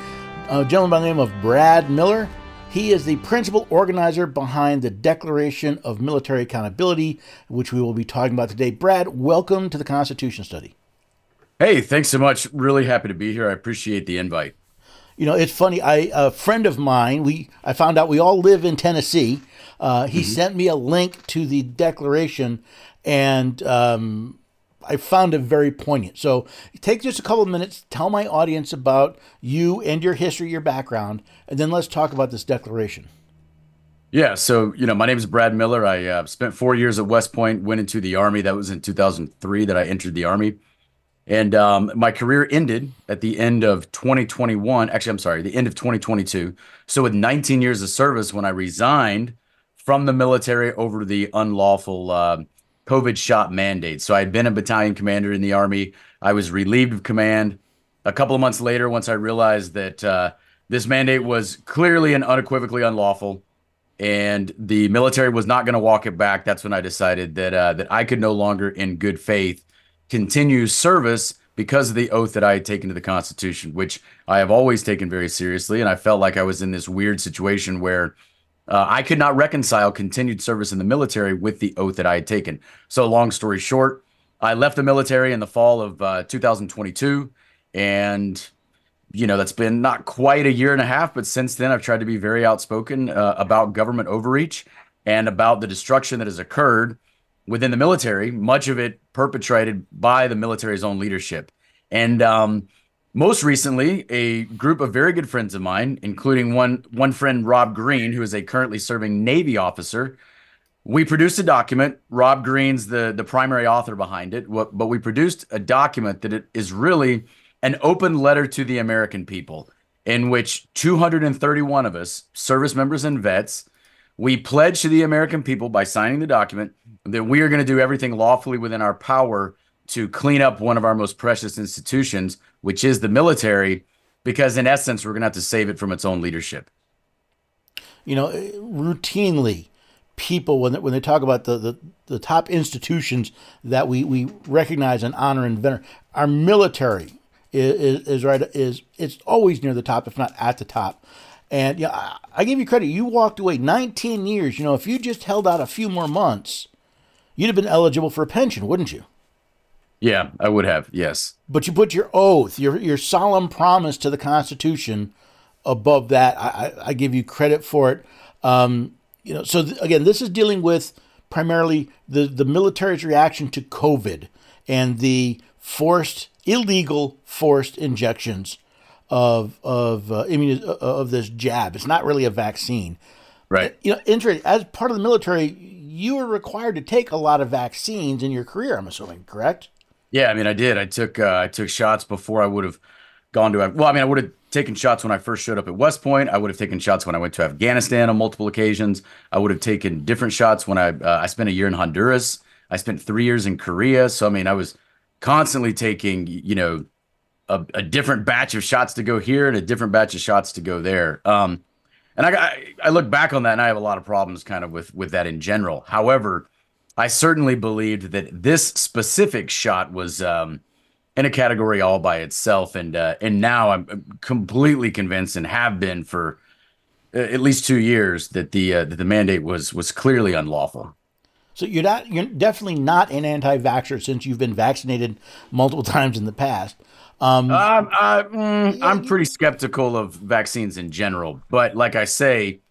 a gentleman by the name of Brad Miller. He is the principal organizer behind the Declaration of Military Accountability, which we will be talking about today. Brad, welcome to the Constitution study. Hey, thanks so much. Really happy to be here. I appreciate the invite. You know, it's funny. I a friend of mine. We I found out we all live in Tennessee. Uh, he mm-hmm. sent me a link to the Declaration, and um, I found it very poignant. So take just a couple of minutes, tell my audience about you and your history, your background, and then let's talk about this declaration. Yeah, so you know, my name is Brad Miller. I uh, spent four years at West Point, went into the Army. That was in 2003 that I entered the Army, and um, my career ended at the end of 2021. Actually, I'm sorry, the end of 2022. So with 19 years of service, when I resigned from the military over the unlawful uh, COVID shot mandate. So I had been a battalion commander in the Army. I was relieved of command. A couple of months later, once I realized that uh, this mandate was clearly and unequivocally unlawful, and the military was not going to walk it back, that's when I decided that uh, that I could no longer, in good faith, continue service because of the oath that I had taken to the Constitution, which I have always taken very seriously. And I felt like I was in this weird situation where uh, I could not reconcile continued service in the military with the oath that I had taken. So, long story short, I left the military in the fall of uh, 2022. And, you know, that's been not quite a year and a half, but since then, I've tried to be very outspoken uh, about government overreach and about the destruction that has occurred within the military, much of it perpetrated by the military's own leadership. And, um, most recently, a group of very good friends of mine, including one one friend Rob Green, who is a currently serving Navy officer, we produced a document. Rob Green's the the primary author behind it, but we produced a document that is really an open letter to the American people, in which 231 of us, service members and vets, we pledge to the American people by signing the document that we are going to do everything lawfully within our power to clean up one of our most precious institutions, which is the military, because in essence, we're going to have to save it from its own leadership. You know, routinely, people when they, when they talk about the, the, the top institutions that we, we recognize and honor and venerate, our military is, is, is right is it's always near the top, if not at the top. And yeah, I, I give you credit. You walked away 19 years. You know, if you just held out a few more months, you'd have been eligible for a pension, wouldn't you? Yeah, I would have. Yes. But you put your oath, your your solemn promise to the Constitution above that. I, I give you credit for it. Um, you know, so th- again, this is dealing with primarily the the military's reaction to COVID and the forced, illegal, forced injections of of uh, immuni- uh, of this jab. It's not really a vaccine, right? You know, interesting. As part of the military, you were required to take a lot of vaccines in your career. I'm assuming, correct? Yeah, I mean, I did. I took uh, I took shots before I would have gone to. Well, I mean, I would have taken shots when I first showed up at West Point. I would have taken shots when I went to Afghanistan on multiple occasions. I would have taken different shots when I uh, I spent a year in Honduras. I spent three years in Korea. So I mean, I was constantly taking you know a, a different batch of shots to go here and a different batch of shots to go there. Um, and I, I look back on that and I have a lot of problems kind of with with that in general. However, I certainly believed that this specific shot was um, in a category all by itself, and uh, and now I'm completely convinced and have been for uh, at least two years that the uh, that the mandate was was clearly unlawful. So you're not you're definitely not an anti-vaxxer since you've been vaccinated multiple times in the past. Um, uh, uh, mm, I'm pretty skeptical of vaccines in general, but like I say,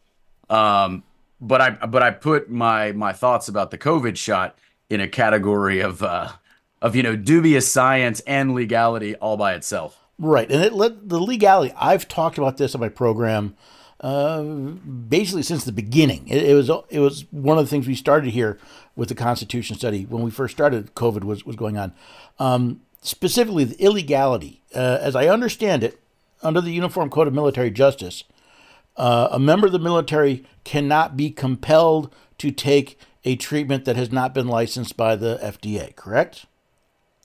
um, but I but I put my my thoughts about the COVID shot in a category of uh, of you know dubious science and legality all by itself. Right, and it let the legality. I've talked about this on my program uh, basically since the beginning. It, it, was it was one of the things we started here with the Constitution study when we first started. COVID was was going on. Um, specifically, the illegality, uh, as I understand it, under the Uniform Code of Military Justice, uh, a member of the military cannot be compelled to take a treatment that has not been licensed by the FDA, correct?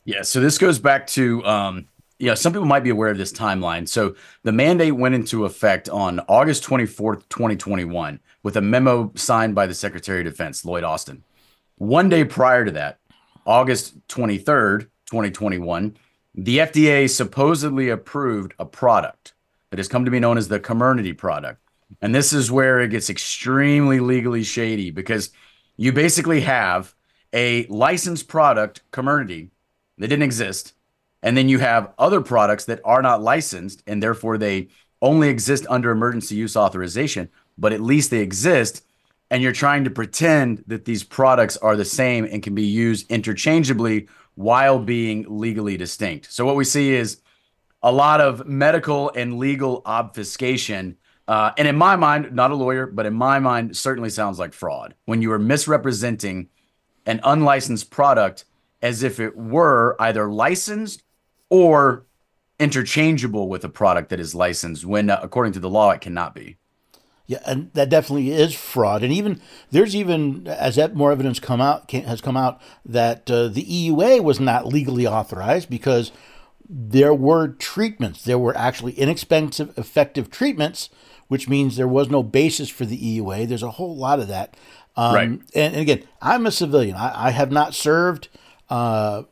Yeah, so this goes back to um, you know, some people might be aware of this timeline. So the mandate went into effect on August 24th, 2021, with a memo signed by the Secretary of Defense, Lloyd Austin. One day prior to that, August 23rd, 2021, the FDA supposedly approved a product that has come to be known as the Comirnaty product. And this is where it gets extremely legally shady because you basically have a licensed product, Comirnaty, that didn't exist and then you have other products that are not licensed and therefore they only exist under emergency use authorization, but at least they exist. And you're trying to pretend that these products are the same and can be used interchangeably while being legally distinct. So what we see is a lot of medical and legal obfuscation. Uh, and in my mind, not a lawyer, but in my mind, certainly sounds like fraud when you are misrepresenting an unlicensed product as if it were either licensed or interchangeable with a product that is licensed when uh, according to the law it cannot be yeah and that definitely is fraud. And even there's even as that more evidence come out has come out that uh, the EUA was not legally authorized because there were treatments. There were actually inexpensive effective treatments which means there was no basis for the EUA there's a whole lot of that. Um, right. and, and, again I'm a civilian. I, I have not served uh,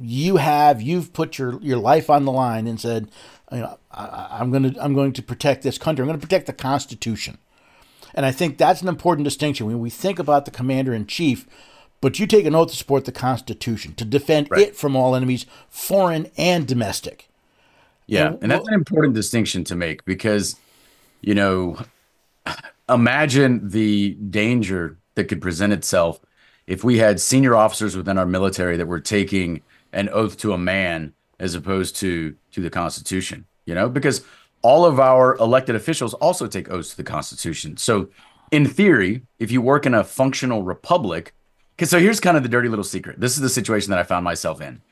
you have you've put your your life on the line and said, you know, I, am going to I'm going to protect this country. I'm going to protect the Constitution, and I think that's an important distinction when we think about the commander in chief. But you take an oath to support the Constitution to defend right. it from all enemies, foreign and domestic. Yeah, and, and that's an important distinction to make because, you know, imagine the danger that could present itself if we had senior officers within our military that were taking an oath to a man as opposed to to the Constitution, you know, because all of our elected officials also take oaths to the Constitution. So, in theory, if you work in a functional republic, because so here's kind of the dirty little secret. This is the situation that I found myself in.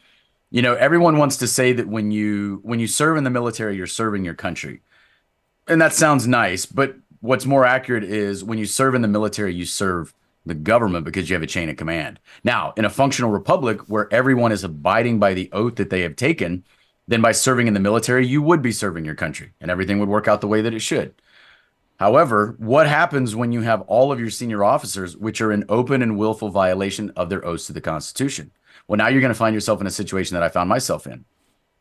You know, everyone wants to say that when you when you serve in the military, you're serving your country, and that sounds nice. But what's more accurate is when you serve in the military, you serve the government because you have a chain of command. Now, in a functional republic where everyone is abiding by the oath that they have taken, then by serving in the military, you would be serving your country and everything would work out the way that it should. However, what happens when you have all of your senior officers, which are in open and willful violation of their oaths to the Constitution? Well, now you're going to find yourself in a situation that I found myself in.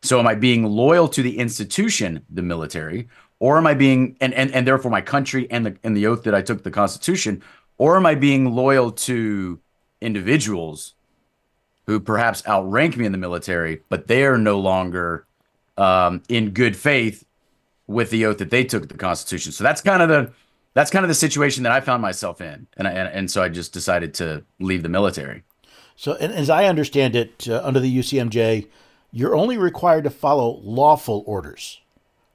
So, am I being loyal to the institution, the military, or am I being and and, and therefore my country and the and the oath that I took the Constitution, or am I being loyal to individuals who perhaps outrank me in the military, but they are no longer um, in good faith with the oath that they took the Constitution? So that's kind of the that's kind of the situation that I found myself in, and I, and, and so I just decided to leave the military. So, as I understand it, uh, under the UCMJ, you're only required to follow lawful orders.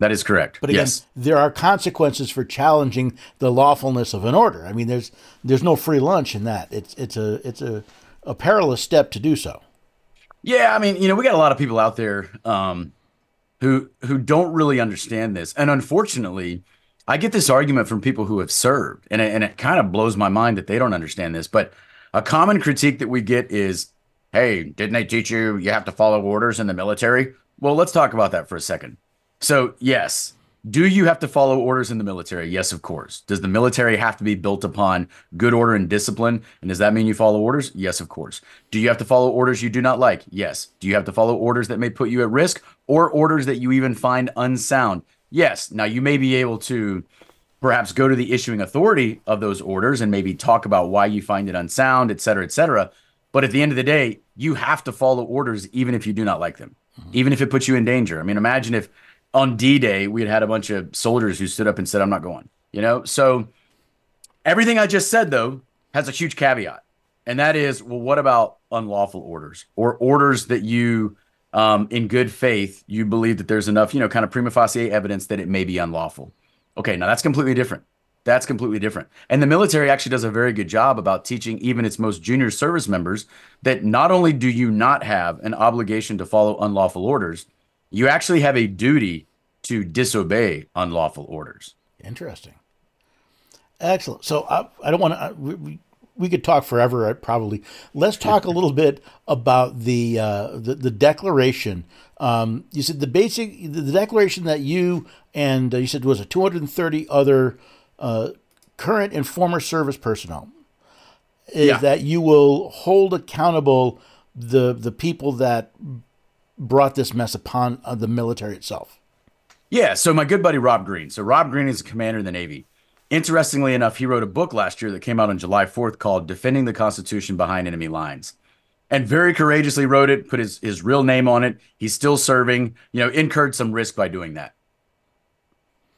That is correct. But again, yes. there are consequences for challenging the lawfulness of an order. I mean, there's there's no free lunch in that. It's it's a it's a, a perilous step to do so. Yeah, I mean, you know, we got a lot of people out there um, who who don't really understand this, and unfortunately, I get this argument from people who have served, and it, and it kind of blows my mind that they don't understand this. But a common critique that we get is, "Hey, didn't they teach you you have to follow orders in the military?" Well, let's talk about that for a second. So, yes. Do you have to follow orders in the military? Yes, of course. Does the military have to be built upon good order and discipline? And does that mean you follow orders? Yes, of course. Do you have to follow orders you do not like? Yes. Do you have to follow orders that may put you at risk or orders that you even find unsound? Yes. Now, you may be able to perhaps go to the issuing authority of those orders and maybe talk about why you find it unsound, et cetera, et cetera. But at the end of the day, you have to follow orders even if you do not like them, mm-hmm. even if it puts you in danger. I mean, imagine if on D Day, we had had a bunch of soldiers who stood up and said, I'm not going, you know? So everything I just said, though, has a huge caveat. And that is, well, what about unlawful orders or orders that you, um, in good faith, you believe that there's enough, you know, kind of prima facie evidence that it may be unlawful? Okay, now that's completely different. That's completely different. And the military actually does a very good job about teaching even its most junior service members that not only do you not have an obligation to follow unlawful orders, you actually have a duty to disobey unlawful orders. Interesting. Excellent. So I, I don't want to. We, we could talk forever, probably. Let's talk a little bit about the uh, the, the declaration. Um, you said the basic the declaration that you and uh, you said was a 230 other uh, current and former service personnel is yeah. that you will hold accountable the the people that brought this mess upon uh, the military itself. Yeah. So my good buddy Rob Green. So Rob Green is a commander in the Navy. Interestingly enough, he wrote a book last year that came out on July 4th called Defending the Constitution Behind Enemy Lines. And very courageously wrote it, put his, his real name on it. He's still serving, you know, incurred some risk by doing that.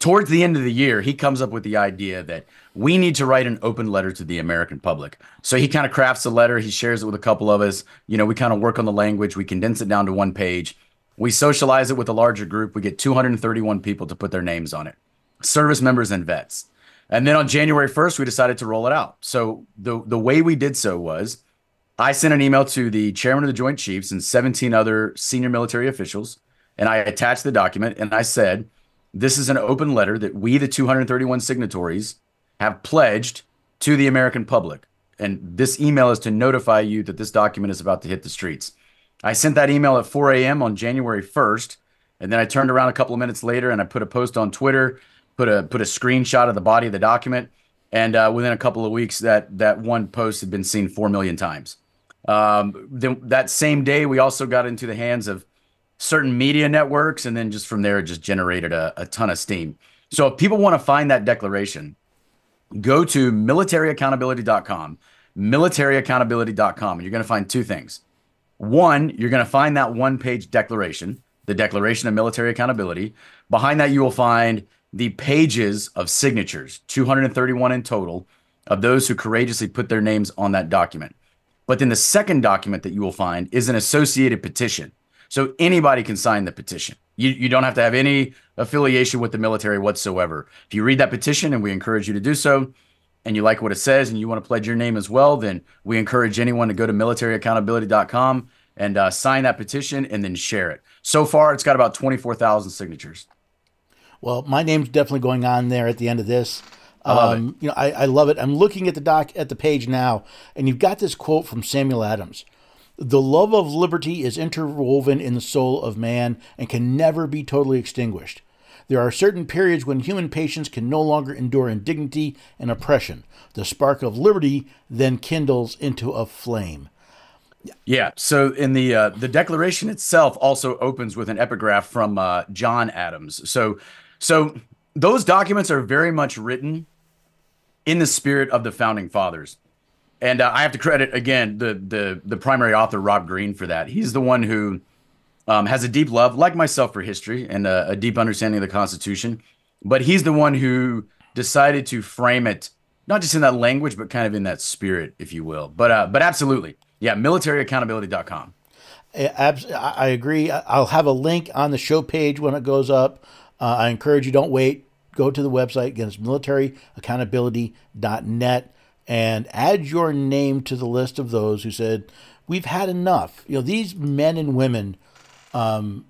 Towards the end of the year, he comes up with the idea that we need to write an open letter to the American public. So he kind of crafts a letter, he shares it with a couple of us. You know, we kind of work on the language, we condense it down to one page. We socialize it with a larger group. We get 231 people to put their names on it service members and vets. And then on January 1st, we decided to roll it out. So the the way we did so was I sent an email to the chairman of the Joint Chiefs and 17 other senior military officials, and I attached the document and I said, This is an open letter that we, the 231 signatories, have pledged to the American public. And this email is to notify you that this document is about to hit the streets. I sent that email at 4 a.m. on January 1st. And then I turned around a couple of minutes later and I put a post on Twitter put a put a screenshot of the body of the document, and uh, within a couple of weeks, that that one post had been seen four million times. Um, then that same day, we also got into the hands of certain media networks, and then just from there, it just generated a, a ton of steam. So if people want to find that declaration, go to militaryaccountability.com, militaryaccountability.com, and you're going to find two things. One, you're going to find that one page declaration, the Declaration of Military Accountability. Behind that, you will find the pages of signatures, 231 in total, of those who courageously put their names on that document. But then the second document that you will find is an associated petition. So anybody can sign the petition. You, you don't have to have any affiliation with the military whatsoever. If you read that petition, and we encourage you to do so, and you like what it says and you want to pledge your name as well, then we encourage anyone to go to militaryaccountability.com and uh, sign that petition and then share it. So far, it's got about 24,000 signatures. Well, my name's definitely going on there at the end of this. I love um, it. You know, I, I love it. I'm looking at the doc at the page now, and you've got this quote from Samuel Adams. The love of liberty is interwoven in the soul of man and can never be totally extinguished. There are certain periods when human patience can no longer endure indignity and oppression. The spark of liberty then kindles into a flame. Yeah. So in the uh, the Declaration itself also opens with an epigraph from uh, John Adams. So so those documents are very much written in the spirit of the founding fathers. And uh, I have to credit again the the the primary author Rob Green for that. He's the one who um, has a deep love, like myself, for history and a, a deep understanding of the Constitution. But he's the one who decided to frame it not just in that language, but kind of in that spirit, if you will. But uh, but absolutely, yeah, militaryaccountability.com. I agree. I'll have a link on the show page when it goes up. Uh, I encourage you, don't wait. Go to the website, again, it's militaryaccountability.net, and add your name to the list of those who said, We've had enough. You know, these men and women, um,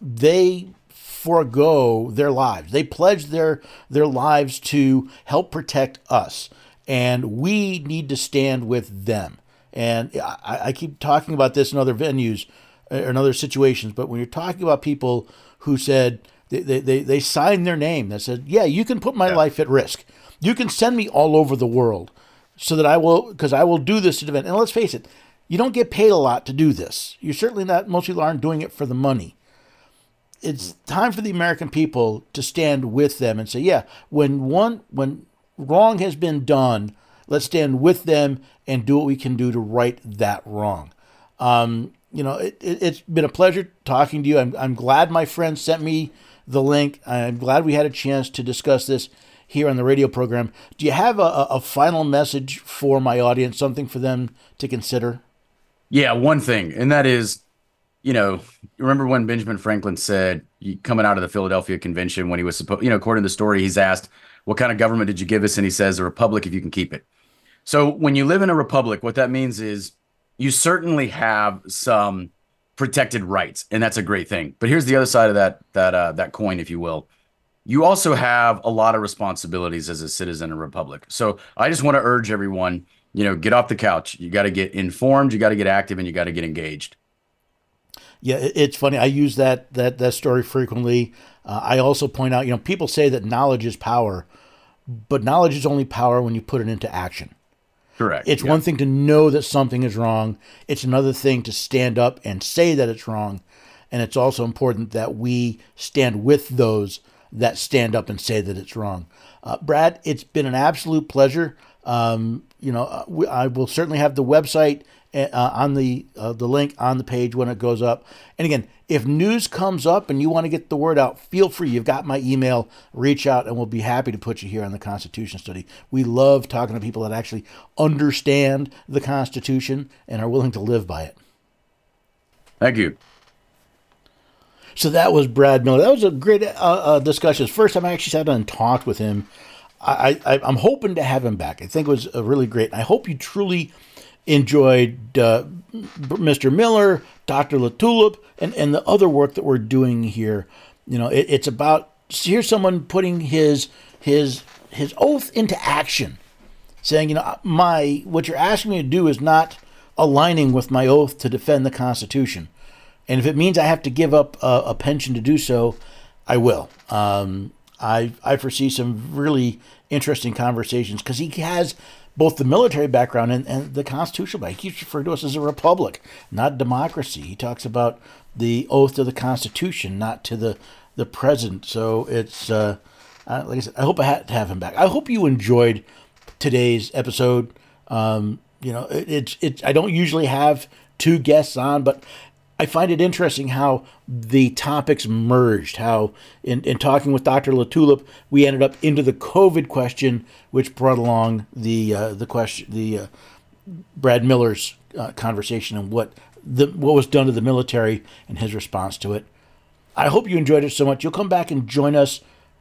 they forego their lives. They pledge their, their lives to help protect us, and we need to stand with them. And I, I keep talking about this in other venues or uh, in other situations, but when you're talking about people who said, they, they, they signed their name that said, yeah, you can put my yeah. life at risk. You can send me all over the world so that I will, because I will do this event. And let's face it, you don't get paid a lot to do this. You're certainly not, most people aren't doing it for the money. It's time for the American people to stand with them and say, yeah, when one, when wrong has been done, let's stand with them and do what we can do to right that wrong. Um, you know, it, has it, been a pleasure talking to you. I'm, I'm glad my friend sent me the link. I'm glad we had a chance to discuss this here on the radio program. Do you have a, a final message for my audience, something for them to consider? Yeah, one thing, and that is, you know, remember when Benjamin Franklin said, coming out of the Philadelphia Convention, when he was supposed, you know, according to the story, he's asked, What kind of government did you give us? And he says, A republic if you can keep it. So when you live in a republic, what that means is you certainly have some protected rights, and that's a great thing. But here's the other side of that that uh, that coin, if you will. You also have a lot of responsibilities as a citizen in a republic. So I just want to urge everyone, you know, get off the couch. You got to get informed, you got to get active, and you got to get engaged. Yeah, it's funny. I use that that that story frequently. Uh, I also point out, you know, people say that knowledge is power, but knowledge is only power when you put it into action. Correct. It's yeah. one thing to know that something is wrong. It's another thing to stand up and say that it's wrong. And it's also important that we stand with those that stand up and say that it's wrong. Uh, Brad, it's been an absolute pleasure. Um, you know, uh, we, I will certainly have the website uh, on the uh, the link on the page when it goes up. And again, if news comes up and you want to get the word out, feel free. You've got my email. Reach out, and we'll be happy to put you here on the Constitution study. We love talking to people that actually understand the Constitution and are willing to live by it. Thank you. So that was Brad Miller. That was a great uh, uh, discussion. First time I actually sat down and talked with him. I, I, I'm hoping to have him back. I think it was really great. I hope you truly enjoyed uh, Mr. Miller, Dr. LaTulippe, and, and the other work that we're doing here. You know, it, it's about here's someone putting his his his oath into action, saying, you know, my what you're asking me to do is not aligning with my oath to defend the Constitution, and if it means I have to give up a, a pension to do so, I will. Um, I I foresee some really interesting conversations because he has both the military background and, and the constitutional background. He keeps referring to us as a republic, not democracy. He talks about the oath to the Constitution, not to the the president. So it's uh, uh, like I said, I hope I had to have him back. I hope you enjoyed today's episode. Um, you know, it, it's it's I don't usually have two guests on, but I find it interesting how the topics merged. How, in, in talking with Dr. LaTulippe, we ended up into the COVID question, which brought along the uh, the question, the uh, Brad Miller's uh, conversation and what the what was done to the military and his response to it. I hope you enjoyed it so much. You'll come back and join us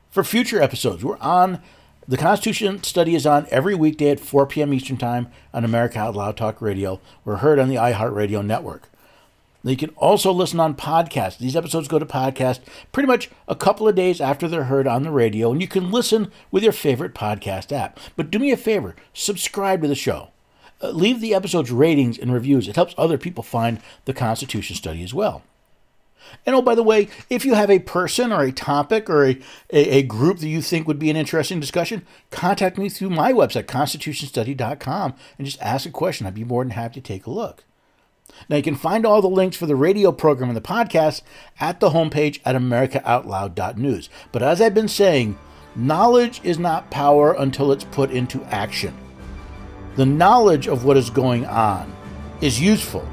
for future episodes. We're on the Constitution study is on every weekday at 4 p.m. Eastern Time on America Out Loud Talk Radio. We're heard on the iHeartRadio network. You can also listen on podcast. These episodes go to podcast pretty much a couple of days after they're heard on the radio, and you can listen with your favorite podcast app. But do me a favor subscribe to the show. Uh, leave the episode's ratings and reviews. It helps other people find the Constitution study as well. And oh, by the way, if you have a person or a topic or a, a, a, group that you think would be an interesting discussion, contact me through my website, constitutionstudy.com, and just ask a question. I'd be more than happy to take a look. Now, you can find all the links for the radio program and the podcast at the homepage at americaoutloud.news. But as I've been saying, knowledge is not power until it's put into action. The knowledge of what is going on is useful.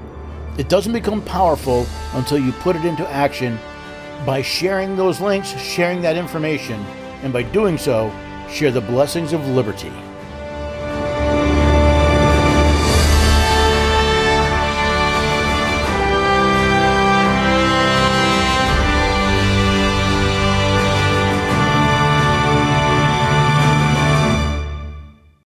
It doesn't become powerful until you put it into action by sharing those links, sharing that information, and by doing so, share the blessings of liberty.